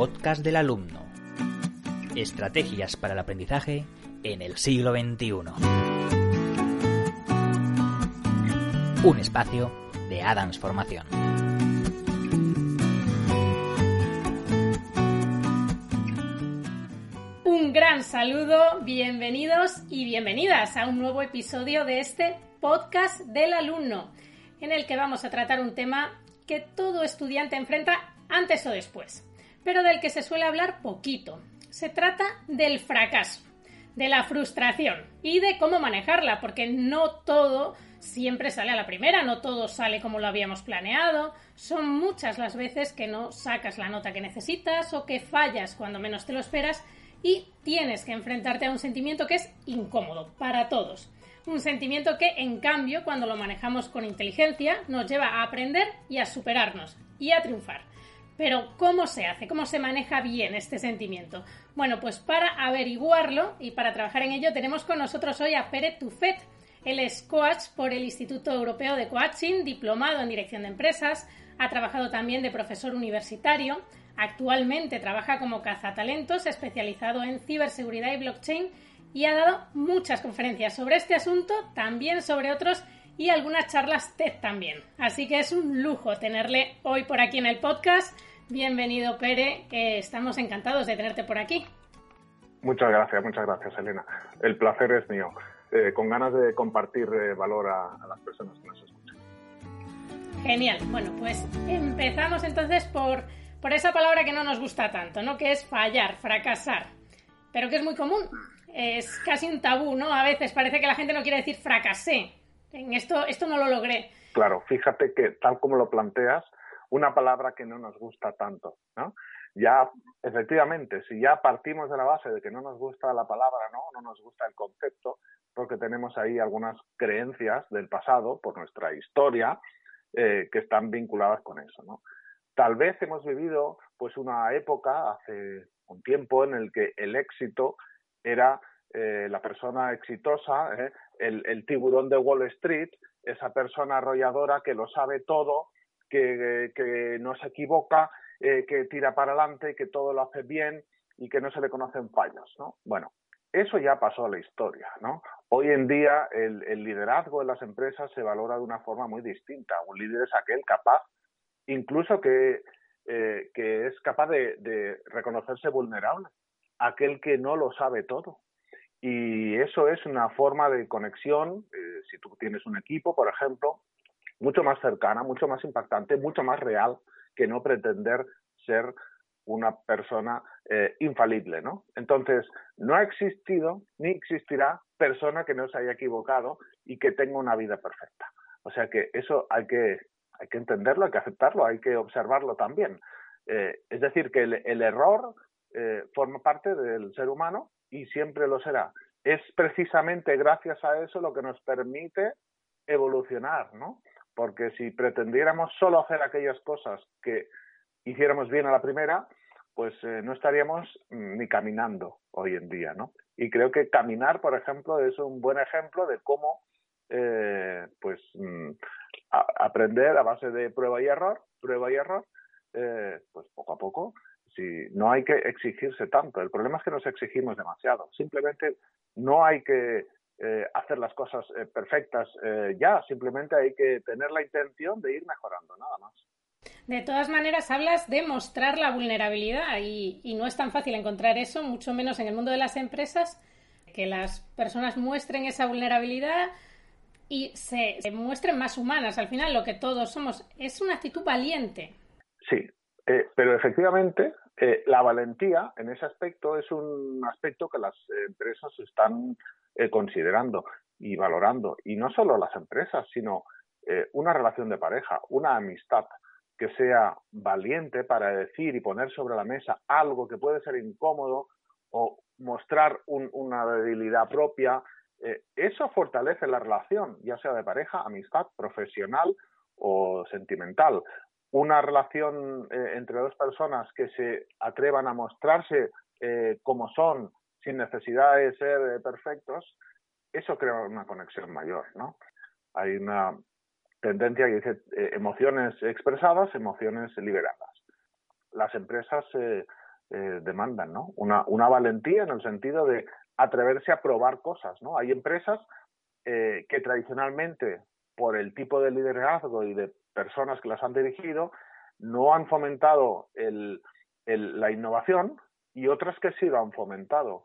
podcast del alumno. Estrategias para el aprendizaje en el siglo XXI. Un espacio de Adams Formación. Un gran saludo, bienvenidos y bienvenidas a un nuevo episodio de este podcast del alumno, en el que vamos a tratar un tema que todo estudiante enfrenta antes o después, pero del que se suele hablar poquito. Se trata del fracaso, de la frustración y de cómo manejarla, porque no todo siempre sale a la primera, no todo sale como lo habíamos planeado, son muchas las veces que no sacas la nota que necesitas o que fallas cuando menos te lo esperas y tienes que enfrentarte a un sentimiento que es incómodo para todos. Un sentimiento que, en cambio, cuando lo manejamos con inteligencia, nos lleva a aprender y a superarnos y a triunfar. Pero, ¿cómo se hace? ¿Cómo se maneja bien este sentimiento? Bueno, pues para averiguarlo y para trabajar en ello tenemos con nosotros hoy a Pere Tufet. Él es coach por el Instituto Europeo de Coaching, diplomado en dirección de empresas, ha trabajado también de profesor universitario, actualmente trabaja como cazatalentos especializado en ciberseguridad y blockchain y ha dado muchas conferencias sobre este asunto, también sobre otros y algunas charlas TED también. Así que es un lujo tenerle hoy por aquí en el podcast. Bienvenido, Pere. estamos encantados de tenerte por aquí. Muchas gracias, muchas gracias, Elena. El placer es mío. Eh, con ganas de compartir eh, valor a, a, las personas que nos escuchan. Genial. Bueno, pues empezamos entonces por, por esa palabra que no nos gusta tanto, ¿no? Que es fallar, fracasar. Pero que es muy común. Es casi un tabú, ¿no? A veces parece que la gente no quiere decir fracasé. En esto, esto no lo logré. Claro, fíjate que tal como lo planteas, una palabra que no nos gusta tanto, ¿no? Ya, efectivamente, si ya partimos de la base de que no nos gusta la palabra, ¿no? No nos gusta el concepto, porque tenemos ahí algunas creencias del pasado, por nuestra historia, eh, que están vinculadas con eso, ¿no? Tal vez hemos vivido, pues, una época hace un tiempo en el que el éxito era eh, la persona exitosa, ¿eh? el, el, tiburón de Wall Street, esa persona arrolladora que lo sabe todo, que, no se equivoca, eh, que tira para adelante, que todo lo hace bien y que no se le conocen fallos, ¿no? Bueno, eso ya pasó a la historia, ¿no? Hoy en día el, liderazgo en las empresas se valora de una forma muy distinta. Un líder es aquel capaz, incluso que, eh, que es capaz de, de reconocerse vulnerable, aquel que no lo sabe todo, y eso es una forma de conexión, eh, si tú tienes un equipo, por ejemplo, mucho más cercana, mucho más impactante, mucho más real que no pretender ser una persona eh, infalible, ¿no? Entonces, no ha existido ni existirá persona que no se haya equivocado y que tenga una vida perfecta. O sea que eso hay que, hay que entenderlo, hay que aceptarlo, hay que observarlo también. Eh, es decir, que el, error eh, forma parte del ser humano y siempre lo será. Es precisamente gracias a eso lo que nos permite evolucionar, ¿no? Porque si pretendiéramos solo hacer aquellas cosas que hiciéramos bien a la primera, pues eh, no estaríamos ni caminando hoy en día, ¿no? Y creo que caminar, por ejemplo, es un buen ejemplo de cómo, eh, pues, mm, a aprender a base de prueba y error, prueba y error, eh, pues poco a poco si no hay que exigirse tanto. El problema es que nos exigimos demasiado. Simplemente no hay que eh, hacer las cosas eh, perfectas eh, ya, simplemente hay que tener la intención de ir mejorando, nada más. De todas maneras, hablas de mostrar la vulnerabilidad y, y, no es tan fácil encontrar eso, mucho menos en el mundo de las empresas, que las personas muestren esa vulnerabilidad y se, se muestren más humanas. Al final, lo que todos somos es una actitud valiente. Sí, pero efectivamente, eh, la valentía en ese aspecto es un aspecto que las empresas están eh, considerando y valorando. Y no solo las empresas, sino eh, una relación de pareja, una amistad que sea valiente para decir y poner sobre la mesa algo que puede ser incómodo o mostrar una debilidad propia, eh, eso fortalece la relación, ya sea de pareja, amistad, profesional o sentimental. Una relación eh, entre dos personas que se atrevan a mostrarse como son, sin necesidad de ser perfectos, eso crea una conexión mayor, ¿no? Hay una tendencia que dice eh, emociones expresadas, emociones liberadas. Las empresas eh, eh, demandan ¿no? una, una, valentía en el sentido de atreverse a probar cosas. ¿no? Hay empresas que tradicionalmente, por el tipo de liderazgo y de personas que las han dirigido, no han fomentado el, la innovación y otras que sí lo han fomentado.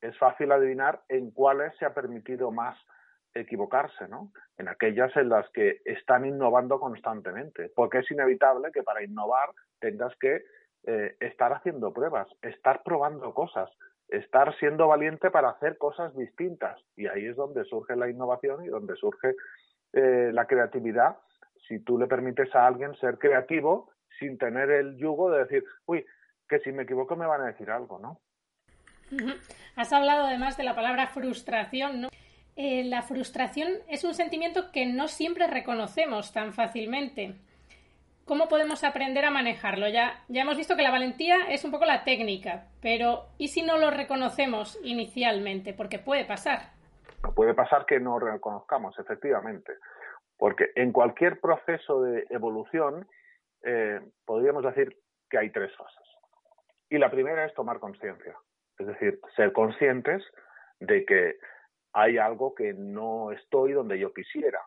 Es fácil adivinar en cuáles se ha permitido más equivocarse, ¿no? En aquellas en las que están innovando constantemente, porque es inevitable que para innovar tengas que eh, estar haciendo pruebas, estar probando cosas, estar siendo valiente para hacer cosas distintas. Y ahí es donde surge la innovación y donde surge eh, la creatividad. Si tú le permites a alguien ser creativo sin tener el yugo de decir, uy, que si me equivoco me van a decir algo, ¿no? Has hablado además de la palabra frustración, ¿no? Eh, la frustración es un sentimiento que no siempre reconocemos tan fácilmente. ¿Cómo podemos aprender a manejarlo? Ya, ya hemos visto que la valentía es un poco la técnica, pero ¿y si no lo reconocemos inicialmente? Porque puede pasar. Puede pasar que no reconozcamos, efectivamente, porque en cualquier proceso de evolución eh, podríamos decir que hay tres fases. Y la primera es tomar conciencia, es decir, ser conscientes de que hay algo que no estoy donde yo quisiera,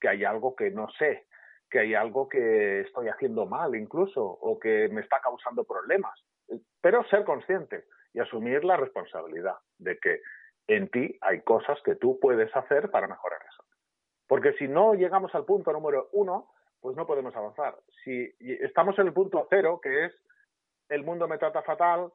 que hay algo que no sé, que hay algo que estoy haciendo mal incluso o que me está causando problemas. Pero ser consciente y asumir la responsabilidad de que en ti hay cosas que tú puedes hacer para mejorar eso. Porque si no llegamos al punto número uno, pues no podemos avanzar. Si estamos en el punto cero, que es el mundo me trata fatal,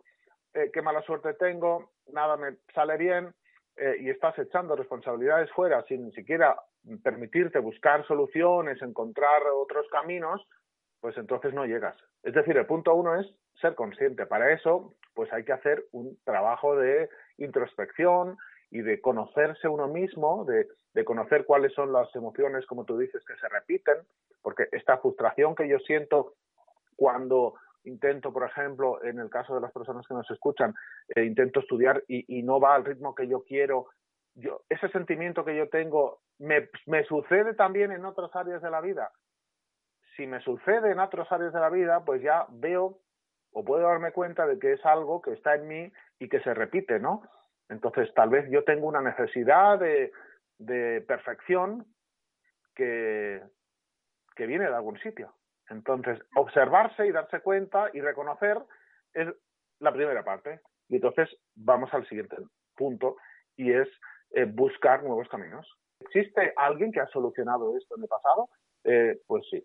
eh, qué mala suerte tengo, nada me sale bien, eh, y estás echando responsabilidades fuera sin siquiera permitirte buscar soluciones, encontrar otros caminos, pues entonces no llegas. Es decir, el punto uno es ser consciente. Para eso, pues hay que hacer un trabajo de introspección y de conocerse uno mismo, de, conocer cuáles son las emociones, como tú dices, que se repiten, porque esta frustración que yo siento cuando intento, por ejemplo, en el caso de las personas que nos escuchan, eh, intento estudiar y, no va al ritmo que yo quiero, yo, ese sentimiento que yo tengo, me, me sucede también en otras áreas de la vida. Si me sucede en otras áreas de la vida, pues ya veo o puedo darme cuenta de que es algo que está en mí y que se repite, ¿no? Entonces, tal vez yo tengo una necesidad de, perfección que, que viene de algún sitio. Entonces, observarse y darse cuenta y reconocer es la primera parte. Y entonces vamos al siguiente punto y es eh, buscar nuevos caminos. ¿Existe alguien que ha solucionado esto en el pasado? Eh, pues sí.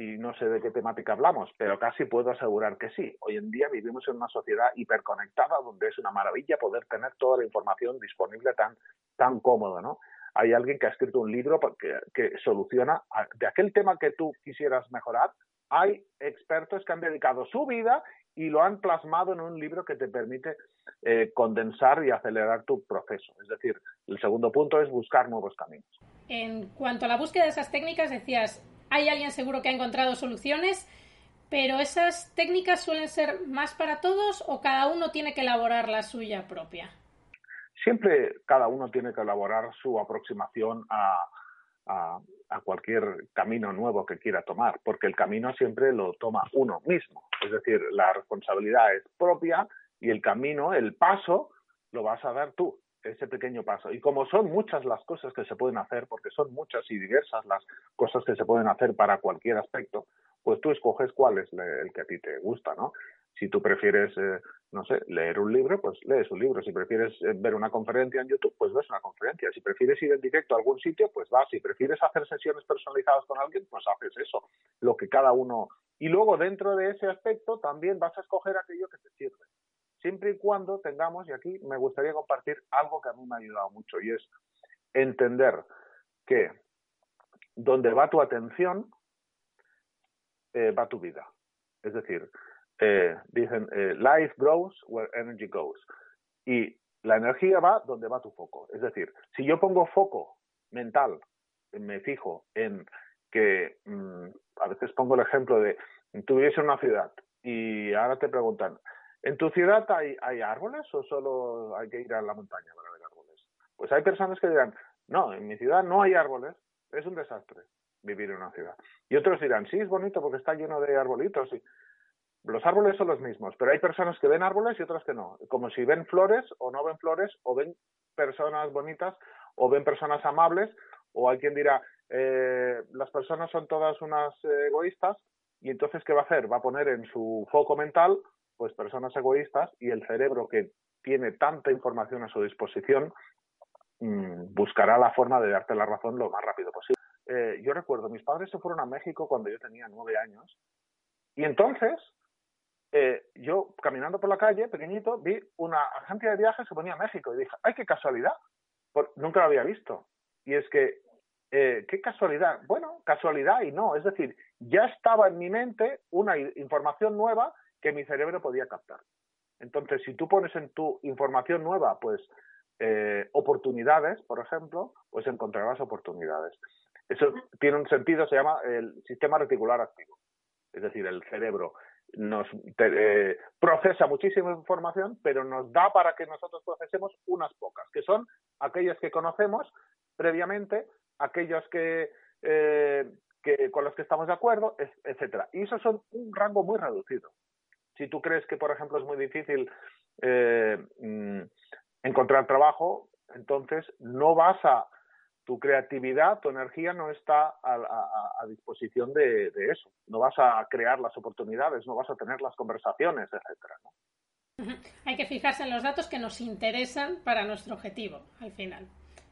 Y no sé de qué temática hablamos, pero casi puedo asegurar que sí. Hoy en día vivimos en una sociedad hiperconectada donde es una maravilla poder tener toda la información disponible tan, tan cómodo, ¿no? hay alguien que ha escrito un libro que, que soluciona de aquel tema que tú quisieras mejorar. Hay expertos que han dedicado su vida y lo han plasmado en un libro que te permite eh, condensar y acelerar tu proceso. Es decir, el segundo punto es buscar nuevos caminos. En cuanto a la búsqueda de esas técnicas, decías, hay alguien seguro que ha encontrado soluciones, pero esas técnicas suelen ser más para todos o cada uno tiene que elaborar la suya propia siempre cada uno tiene que elaborar su aproximación a, cualquier camino nuevo que quiera tomar, porque el camino siempre lo toma uno mismo. Es decir, la responsabilidad es propia y el camino, el paso, lo vas a dar tú, ese pequeño paso. Y como son muchas las cosas que se pueden hacer, porque son muchas y diversas las cosas que se pueden hacer para cualquier aspecto, pues tú escoges cuál es el que a ti te gusta, ¿no? Si tú prefieres, eh, no sé, leer un libro, pues lees un libro. Si prefieres eh, ver una conferencia en YouTube, pues ves una conferencia. Si prefieres ir en directo a algún sitio, pues vas. Si prefieres hacer sesiones personalizadas con alguien, pues haces eso. Lo que cada uno. Y luego, dentro de ese aspecto, también vas a escoger aquello que te sirve. Siempre y cuando tengamos, y aquí me gustaría compartir algo que a mí me ha ayudado mucho, y es entender que donde va tu atención, eh, va tu vida. Es decir, eh, dicen, eh, life grows where energy goes. Y la energía va donde va tu foco. Es decir, si yo pongo foco mental, me fijo en que, mm, a veces pongo el ejemplo de, tú vives en una ciudad y ahora te preguntan, ¿en tu ciudad hay, hay árboles o solo hay que ir a la montaña para ver árboles? Pues hay personas que dirán, no, en mi ciudad no hay árboles, es un desastre vivir en una ciudad. Y otros dirán, sí, es bonito porque está lleno de arbolitos. Y los árboles son los mismos, pero hay personas que ven árboles y otras que no. Como si ven flores o no ven flores, o ven personas bonitas, o ven personas amables, o hay quien dirá, eh, las personas son todas unas egoístas, y entonces, ¿qué va a hacer? Va a poner en su foco mental, pues personas egoístas, y el cerebro que tiene tanta información a su disposición, mmm, buscará la forma de darte la razón lo más rápido posible. Eh, yo recuerdo, mis padres se fueron a México cuando yo tenía nueve años, y entonces eh, yo caminando por la calle, pequeñito, vi una agencia de viajes que ponía México y dije, ¡ay, qué casualidad! nunca lo había visto. Y es que, eh, qué casualidad. Bueno, casualidad y no. Es decir, ya estaba en mi mente una información nueva que mi cerebro podía captar. Entonces, si tú pones en tu información nueva, pues, eh, oportunidades, por ejemplo, pues encontrarás oportunidades. Eso tiene un sentido, se llama el sistema reticular activo. Es decir, el cerebro nos eh, procesa muchísima información, pero nos da para que nosotros procesemos unas pocas, que son aquellas que conocemos previamente, aquellas que, eh, que con las que estamos de acuerdo, etcétera. Y esos son un rango muy reducido. Si tú crees que, por ejemplo, es muy difícil eh, mm, encontrar trabajo, entonces no vas a tu creatividad, tu energía no está a, disposición de, eso. No vas a crear las oportunidades, no vas a tener las conversaciones, etcétera. Hay que fijarse en los datos que nos interesan para nuestro objetivo, al final.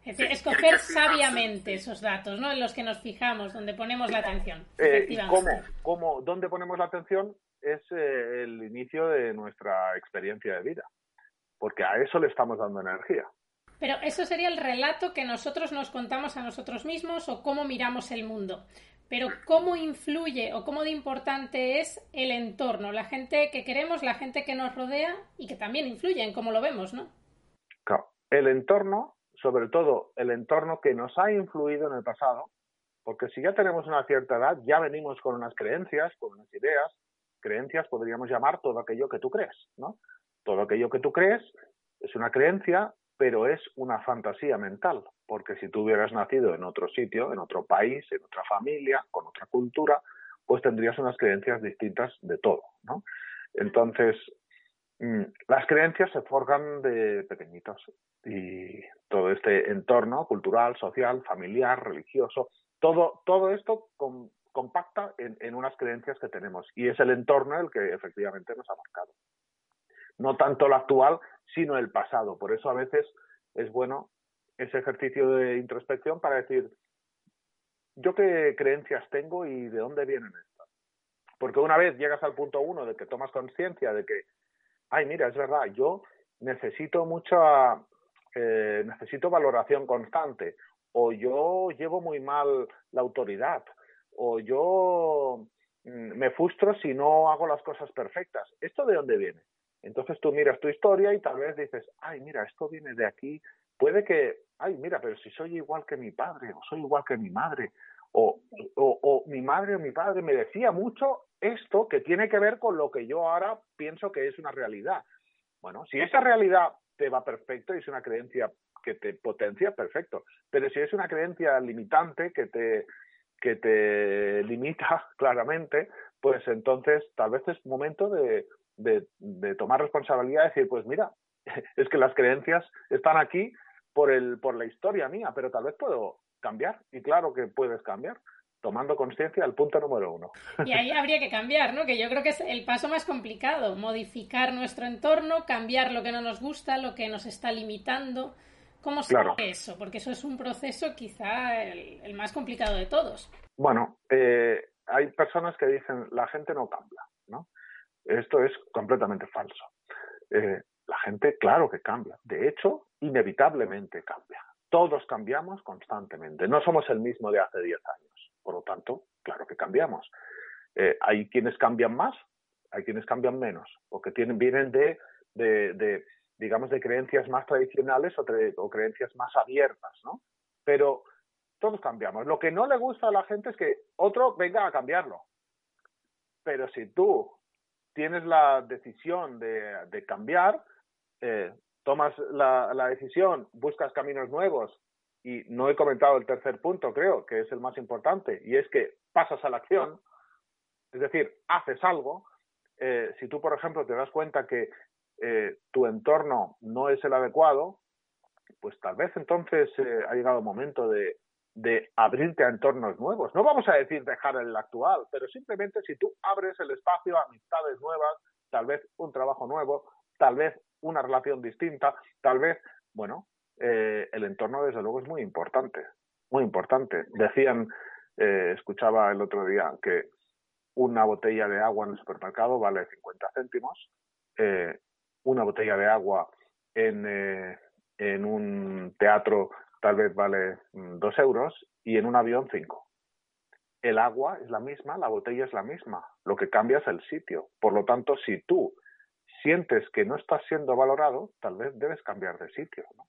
Es decir, escoger sabiamente esos datos, ¿no? En los que nos fijamos, donde ponemos la atención. Eh, ¿Y cómo, cómo, dónde ponemos la atención? Es eh, el inicio de nuestra experiencia de vida, porque a eso le estamos dando energía. Pero eso sería el relato que nosotros nos contamos a nosotros mismos o cómo miramos el mundo. Pero cómo influye o cómo de importante es el entorno, la gente que queremos, la gente que nos rodea y que también influye en cómo lo vemos, ¿no? Claro. El entorno, sobre todo el entorno que nos ha influido en el pasado, porque si ya tenemos una cierta edad, ya venimos con unas creencias, con unas ideas, creencias podríamos llamar todo aquello que tú crees, ¿no? Todo aquello que tú crees es una creencia pero es una fantasía mental, porque si tú hubieras nacido en otro sitio, en otro país, en otra familia, con otra cultura, pues tendrías unas creencias distintas de todo, ¿no? Entonces, las creencias se forjan de pequeñitos y todo este entorno cultural, social, familiar, religioso, todo, todo esto compacta en, en unas creencias que tenemos y es el entorno el que efectivamente nos ha marcado no tanto el actual, sino el pasado. Por eso a veces es bueno ese ejercicio de introspección para decir, yo qué creencias tengo y de dónde vienen estas. Porque una vez llegas al punto uno de que tomas conciencia de que, ay, mira, es verdad, yo necesito mucha, eh, necesito valoración constante, o yo llevo muy mal la autoridad, o yo mm, me frustro si no hago las cosas perfectas. ¿Esto de dónde viene? Entonces tú miras tu historia y tal vez dices, ay, mira, esto viene de aquí. Puede que, ay, mira, pero si soy igual que mi padre o soy igual que mi madre o, o, o mi madre o mi padre me decía mucho esto que tiene que ver con lo que yo ahora pienso que es una realidad. Bueno, si esa realidad te va perfecto y es una creencia que te potencia, perfecto. Pero si es una creencia limitante que te, que te limita claramente, pues entonces tal vez es momento de, de, tomar responsabilidad y decir, pues mira, es que las creencias están aquí por, el, por la historia mía, pero tal vez puedo cambiar. Y claro que puedes cambiar, tomando conciencia al punto número uno. Y ahí habría que cambiar, ¿no? Que yo creo que es el paso más complicado, modificar nuestro entorno, cambiar lo que no nos gusta, lo que nos está limitando. ¿Cómo se hace eso? Porque eso es un proceso quizá el, más complicado de todos. Bueno, eh, hay personas que dicen la gente no cambia, ¿no? Esto es completamente falso. Eh, la gente, claro que cambia. De hecho, inevitablemente cambia. Todos cambiamos constantemente. No somos el mismo de hace 10 años. Por lo tanto, claro que cambiamos. Eh, hay quienes cambian más, hay quienes cambian menos, porque tienen, vienen de, digamos, de creencias más tradicionales o, creencias más abiertas, ¿no? Pero todos cambiamos. Lo que no le gusta a la gente es que otro venga a cambiarlo. Pero si tú tienes la decisión de, cambiar, eh, tomas la decisión, buscas caminos nuevos, y no he comentado el tercer punto, creo, que es el más importante, y es que pasas a la acción, es decir, haces algo. Eh, si tú, por ejemplo, te das cuenta que eh, tu entorno no es el adecuado, pues tal vez entonces eh, ha llegado el momento de, de abrirte a entornos nuevos. No vamos a decir dejar el actual, pero simplemente si tú abres el espacio a amistades nuevas, tal vez un trabajo nuevo, tal vez una relación distinta, tal vez, bueno, eh, el entorno desde luego es muy importante, muy importante. Decían, eh, escuchaba el otro día que una botella de agua en el supermercado vale 50 céntimos, eh, una botella de agua en, eh, en un teatro tal vez vale mm, dos euros y en un avión cinco. El agua es la misma, la botella es la misma, lo que cambia es el sitio. Por lo tanto, si tú sientes que no estás siendo valorado, tal vez debes cambiar de sitio. ¿no?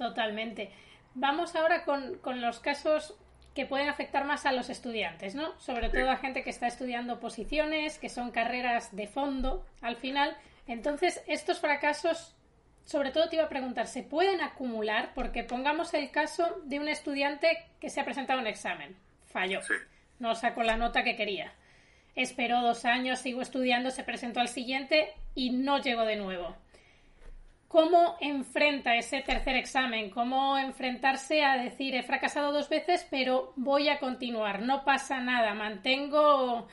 Totalmente. Vamos ahora con, con, los casos que pueden afectar más a los estudiantes, ¿no? Sobre todo a gente que está estudiando posiciones, que son carreras de fondo al final. Entonces, estos fracasos sobre todo te iba a preguntar, ¿se pueden acumular? Porque pongamos el caso de un estudiante que se ha presentado un examen, falló, no sacó la nota que quería. Esperó dos años, sigo estudiando, se presentó al siguiente y no llegó de nuevo. ¿Cómo enfrenta ese tercer examen? ¿Cómo enfrentarse a decir he fracasado dos veces, pero voy a continuar? No pasa nada, mantengo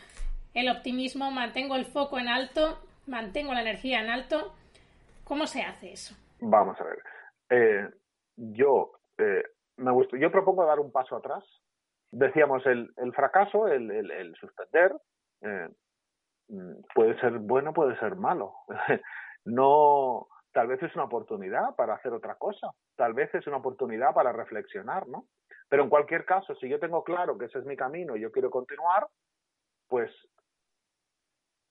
el optimismo, mantengo el foco en alto, mantengo la energía en alto ¿Cómo se hace eso? Vamos a ver. Eh, yo, eh, me yo propongo dar un paso atrás. Decíamos, el, fracaso, el, suspender, eh, puede ser bueno, puede ser malo. no, tal vez es una oportunidad para hacer otra cosa, tal vez es una oportunidad para reflexionar, ¿no? Pero en cualquier caso, si yo tengo claro que ese es mi camino y yo quiero continuar, pues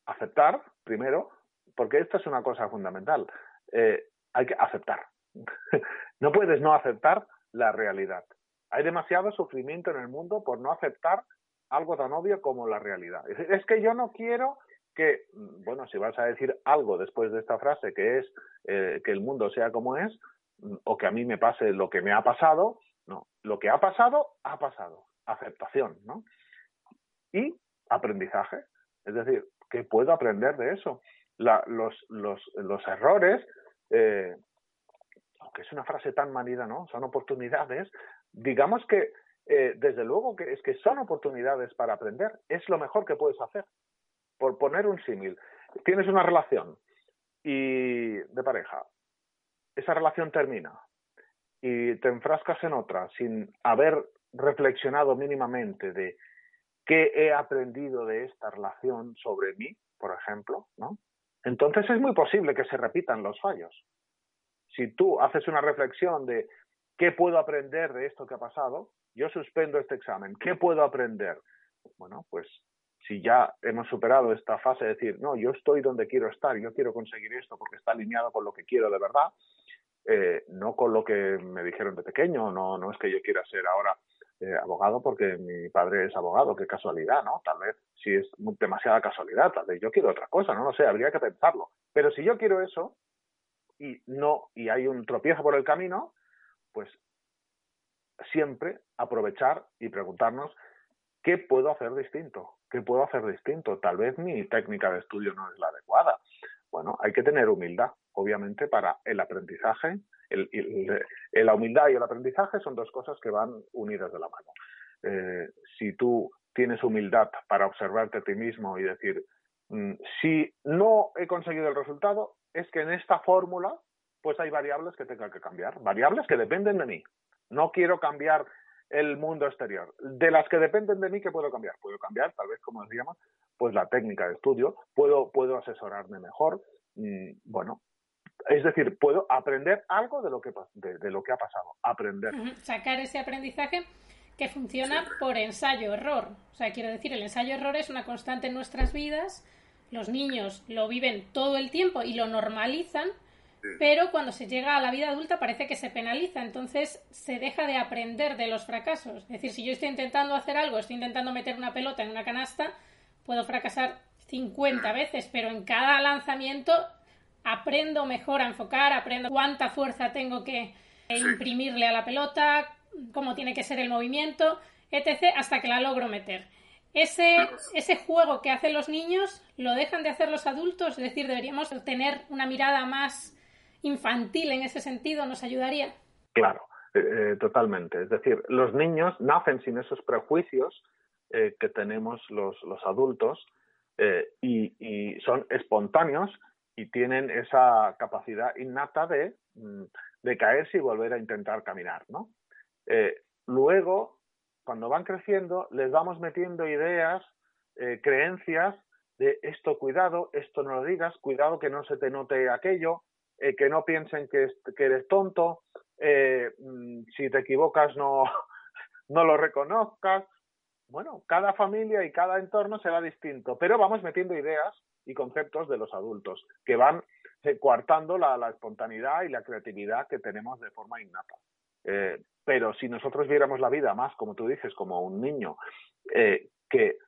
aceptar primero, porque esto es una cosa fundamental. Eh, hay que aceptar. no puedes no aceptar la realidad. Hay demasiado sufrimiento en el mundo por no aceptar algo tan obvio como la realidad. Es que yo no quiero que, bueno, si vas a decir algo después de esta frase que es eh, que el mundo sea como es, o que a mí me pase lo que me ha pasado, no, lo que ha pasado, ha pasado. Aceptación, ¿no? Y aprendizaje. Es decir, ¿qué puedo aprender de eso? los, los, los errores, eh, aunque es una frase tan manida, ¿no? Son oportunidades. Digamos que, eh, desde luego, que es que son oportunidades para aprender. Es lo mejor que puedes hacer. Por poner un símil, tienes una relación y de pareja. Esa relación termina y te enfrascas en otra sin haber reflexionado mínimamente de qué he aprendido de esta relación sobre mí, por ejemplo, ¿no? entonces es muy posible que se repitan los fallos. Si tú haces una reflexión de qué puedo aprender de esto que ha pasado, yo suspendo este examen, ¿qué puedo aprender? Bueno, pues si ya hemos superado esta fase de decir, no, yo estoy donde quiero estar, yo quiero conseguir esto porque está alineado con lo que quiero de verdad, eh, no con lo que me dijeron de pequeño, no, no es que yo quiera ser ahora eh, abogado porque mi padre es abogado, qué casualidad, ¿no? Tal vez si es demasiada casualidad, tal vez yo quiero otra cosa, no lo sé, habría que pensarlo. Pero si yo quiero eso y no y hay un tropiezo por el camino, pues siempre aprovechar y preguntarnos qué puedo hacer distinto, qué puedo hacer distinto. Tal vez mi técnica de estudio no es la adecuada. Bueno, hay que tener humildad, obviamente, para el aprendizaje el, la humildad y el aprendizaje son dos cosas que van unidas de la mano. Eh, si tú tienes humildad para observarte a ti mismo y decir, mm, si no he conseguido el resultado, es que en esta fórmula pues hay variables que tenga que cambiar, variables que dependen de mí. No quiero cambiar el mundo exterior. De las que dependen de mí, ¿qué puedo cambiar? Puedo cambiar, tal vez, como decíamos, pues la técnica de estudio, puedo, puedo asesorarme mejor, mm, bueno, es decir, puedo aprender algo de lo que, de, lo que ha pasado, aprender. Sacar ese aprendizaje. que funciona por ensayo-error. O sea, quiero decir, el ensayo-error es una constante en nuestras vidas, los niños lo viven todo el tiempo y lo normalizan, pero cuando se llega a la vida adulta parece que se penaliza, entonces se deja de aprender de los fracasos. Es decir, si yo estoy intentando hacer algo, estoy intentando meter una pelota en una canasta, puedo fracasar 50 veces, pero en cada lanzamiento aprendo mejor a enfocar, aprendo cuánta fuerza tengo que imprimirle a la pelota, cómo tiene que ser el movimiento, etc., hasta que la logro meter. Ese, ese juego que hacen los niños lo dejan de hacer los adultos, es decir, deberíamos tener una mirada más infantil en ese sentido, ¿nos ayudaría? Claro, eh, eh, totalmente. Es decir, los niños nacen sin esos prejuicios eh, que tenemos los, los adultos y, son espontáneos y tienen esa capacidad innata de, mm, de caerse y volver a intentar caminar, ¿no? luego, cuando van creciendo, les vamos metiendo ideas, creencias de esto cuidado, esto no lo digas, cuidado que no se te note aquello, eh, que no piensen que, eres tonto, eh, mm, si te equivocas no, no lo reconozcas. Bueno, cada familia y cada entorno será distinto, pero vamos metiendo ideas y conceptos de los adultos que van eh, coartando la, espontaneidad y la creatividad que tenemos de forma innata. pero si nosotros viéramos la vida más, como tú dices, como un niño que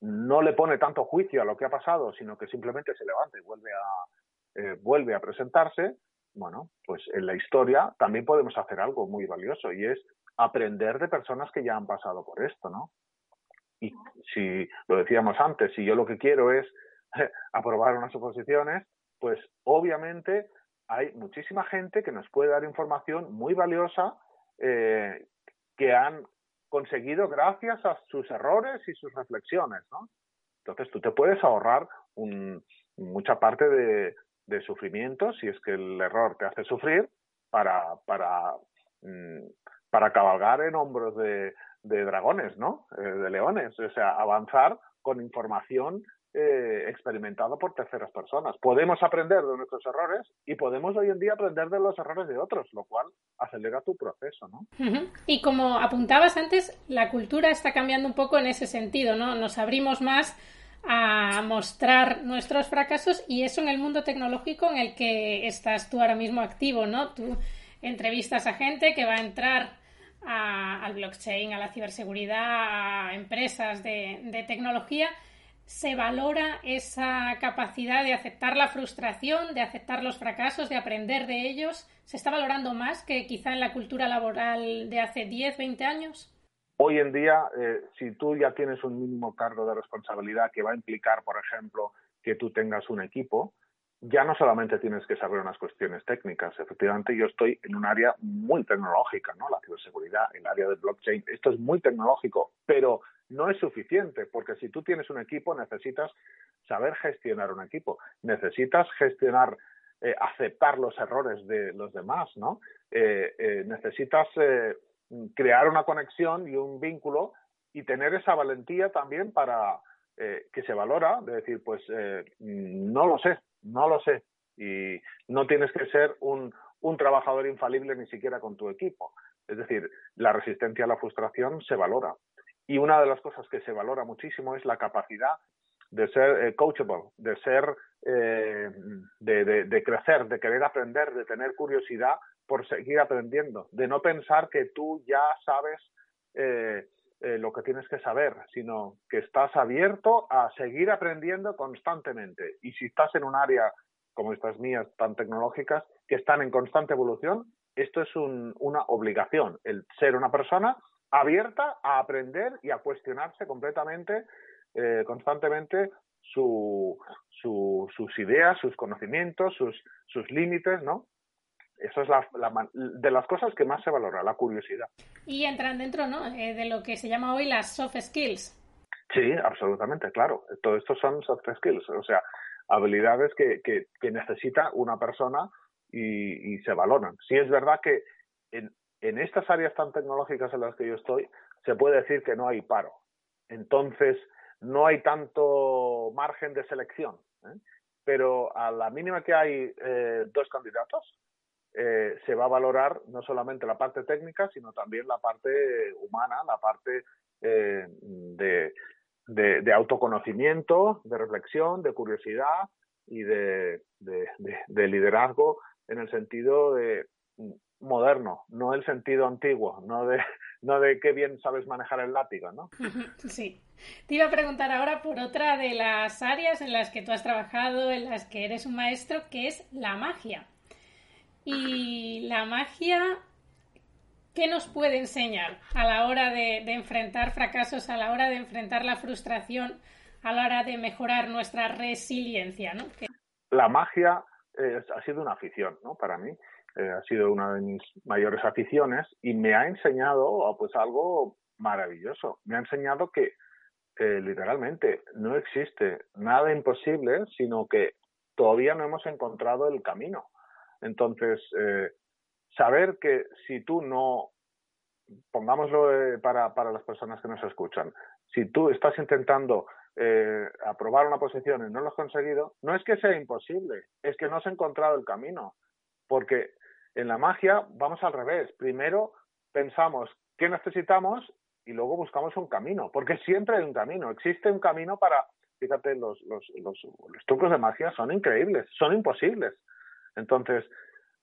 no le pone tanto juicio a lo que ha pasado, sino que simplemente se levanta y vuelve a, eh, vuelve a presentarse, bueno, pues en la historia también podemos hacer algo muy valioso y es aprender de personas que ya han pasado por esto, ¿no? Y si lo decíamos antes, si yo lo que quiero es aprobar unas oposiciones, pues obviamente hay muchísima gente que nos puede dar información muy valiosa eh, que han conseguido gracias a sus errores y sus reflexiones, ¿no? Entonces tú te puedes ahorrar mucha parte de, de sufrimiento, si es que el error te hace sufrir, para, para, mm, para cabalgar en hombros de, de dragones, ¿no? Eh, de leones, o sea, avanzar con información eh, experimentada por terceras personas. Podemos aprender de nuestros errores y podemos hoy en día aprender de los errores de otros, lo cual acelera tu proceso, ¿no? Y como apuntabas antes, la cultura está cambiando un poco en ese sentido, ¿no? Nos abrimos más a mostrar nuestros fracasos y eso en el mundo tecnológico en el que estás tú ahora mismo activo, ¿no? Tú entrevistas a gente que va a entrar al blockchain, a la ciberseguridad, a empresas de, de tecnología. Se valora esa capacidad de aceptar la frustración, de aceptar los fracasos, de aprender de ellos. ¿Se está valorando más que quizá en la cultura laboral de hace 10, 20 años? Hoy en día, eh, si tú ya tienes un mínimo cargo de responsabilidad que va a implicar, por ejemplo, que tú tengas un equipo, ya no solamente tienes que saber unas cuestiones técnicas. Efectivamente, yo estoy en un área muy tecnológica, ¿no? La ciberseguridad, el área de blockchain. Esto es muy tecnológico, pero no es suficiente, porque si tú tienes un equipo, necesitas saber gestionar un equipo. Necesitas gestionar, eh, aceptar los errores de los demás, ¿no? Eh, necesitas crear una conexión y un vínculo y tener esa valentía también para eh, que se valora, de decir, pues eh, no lo sé, no lo sé. Y no tienes que ser un, un trabajador infalible ni siquiera con tu equipo. Es decir, la resistencia a la frustración se valora. Y una de las cosas que se valora muchísimo es la capacidad de ser eh, coachable, de ser, de, de, de, crecer, de querer aprender, de tener curiosidad por seguir aprendiendo, de no pensar que tú ya sabes eh, eh, lo que tienes que saber, sino que estás abierto a seguir aprendiendo constantemente. Y si estás en un área como estas mías tan tecnológicas, que están en constante evolución, esto es una obligación, el ser una persona abierta a aprender y a cuestionarse completamente, eh, constantemente su, sus ideas, sus conocimientos, sus, sus límites, ¿no? Eso es la, de las cosas que más se valora, la curiosidad. Y entran dentro ¿no? Eh, de lo que se llama hoy las soft skills. Sí, absolutamente, claro. Todo esto son soft skills, o sea, habilidades que, que, necesita una persona y, se valoran. Sí es verdad que en, en estas áreas tan tecnológicas en las que yo estoy, se puede decir que no hay paro. Entonces, no hay tanto margen de selección. ¿eh? Pero a la mínima que hay eh, dos candidatos, eh, se va a valorar no solamente la parte técnica, sino también la parte humana, la parte eh, de, de, autoconocimiento, de reflexión, de curiosidad y de, de, liderazgo en el sentido de moderno, no el sentido antiguo, no de, no de qué bien sabes manejar el látigo, ¿no? Sí. Te iba a preguntar ahora por otra de las áreas en las que tú has trabajado, en las que eres un maestro, que es la magia. Y la magia, ¿qué nos puede enseñar a la hora de, enfrentar fracasos, a la hora de enfrentar la frustración, a la hora de mejorar nuestra resiliencia? ¿no? La magia eh, ha sido una afición ¿no? para mí. Eh, ha sido una de mis mayores aficiones y me ha enseñado oh, pues algo maravilloso. Me ha enseñado que eh, literalmente no existe nada imposible, sino que todavía no hemos encontrado el camino. Entonces, eh, saber que si tú no, pongámoslo para, para las personas que nos escuchan, si tú estás intentando aprobar una posición y no lo has conseguido, no es que sea imposible, es que no has encontrado el camino. Porque en la magia vamos al revés. Primero pensamos qué necesitamos y luego buscamos un camino, porque siempre hay un camino. Existe un camino para, fíjate, los, los, los, trucos de magia son increíbles, son imposibles. Entonces,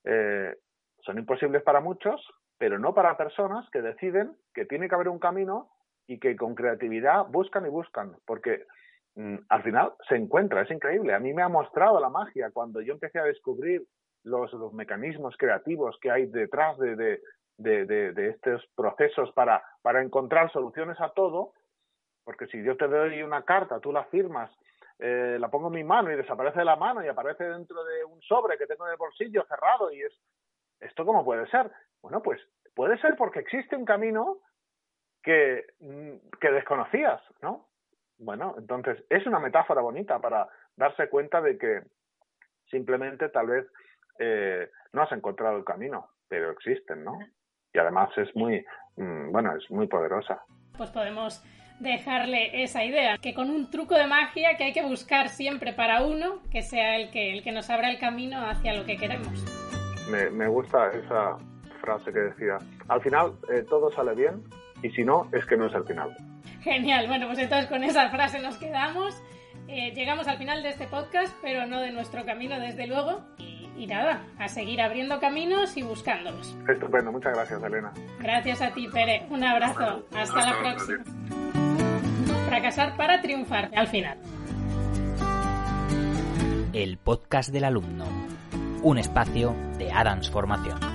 eh, son imposibles para muchos, pero no para personas que deciden que tiene que haber un camino y que con creatividad buscan y buscan, porque mm, al final se encuentra, es increíble. A mí me ha mostrado la magia cuando yo empecé a descubrir los, mecanismos creativos que hay detrás de, de, de, de, estos procesos para, para encontrar soluciones a todo, porque si yo te doy una carta, tú la firmas, eh, la pongo en mi mano y desaparece de la mano y aparece dentro de un sobre que tengo en el bolsillo cerrado y es, ¿esto cómo puede ser? Bueno, pues puede ser porque existe un camino que, mm, que desconocías, ¿no? Bueno, entonces es una metáfora bonita para darse cuenta de que simplemente tal vez eh, no has encontrado el camino, pero existen, ¿no? Y además es muy, mm, bueno, es muy poderosa. Pues podemos dejarle esa idea, que con un truco de magia que hay que buscar siempre para uno, que sea el que, el que nos abra el camino hacia lo que queremos. Me, me gusta esa frase que decía, al final eh, todo sale bien y si no, es que no es el final. Genial, bueno, pues entonces con esa frase nos quedamos. Eh, llegamos al final de este podcast, pero no de nuestro camino, desde luego. Y, nada, a seguir abriendo caminos y buscándolos. Estupendo, muchas gracias, Elena. Gracias a ti, Pere. Un abrazo. Hasta, la próxima. Fracasar para triunfar, al final. El podcast del alumno. Un espacio de Adams Formación.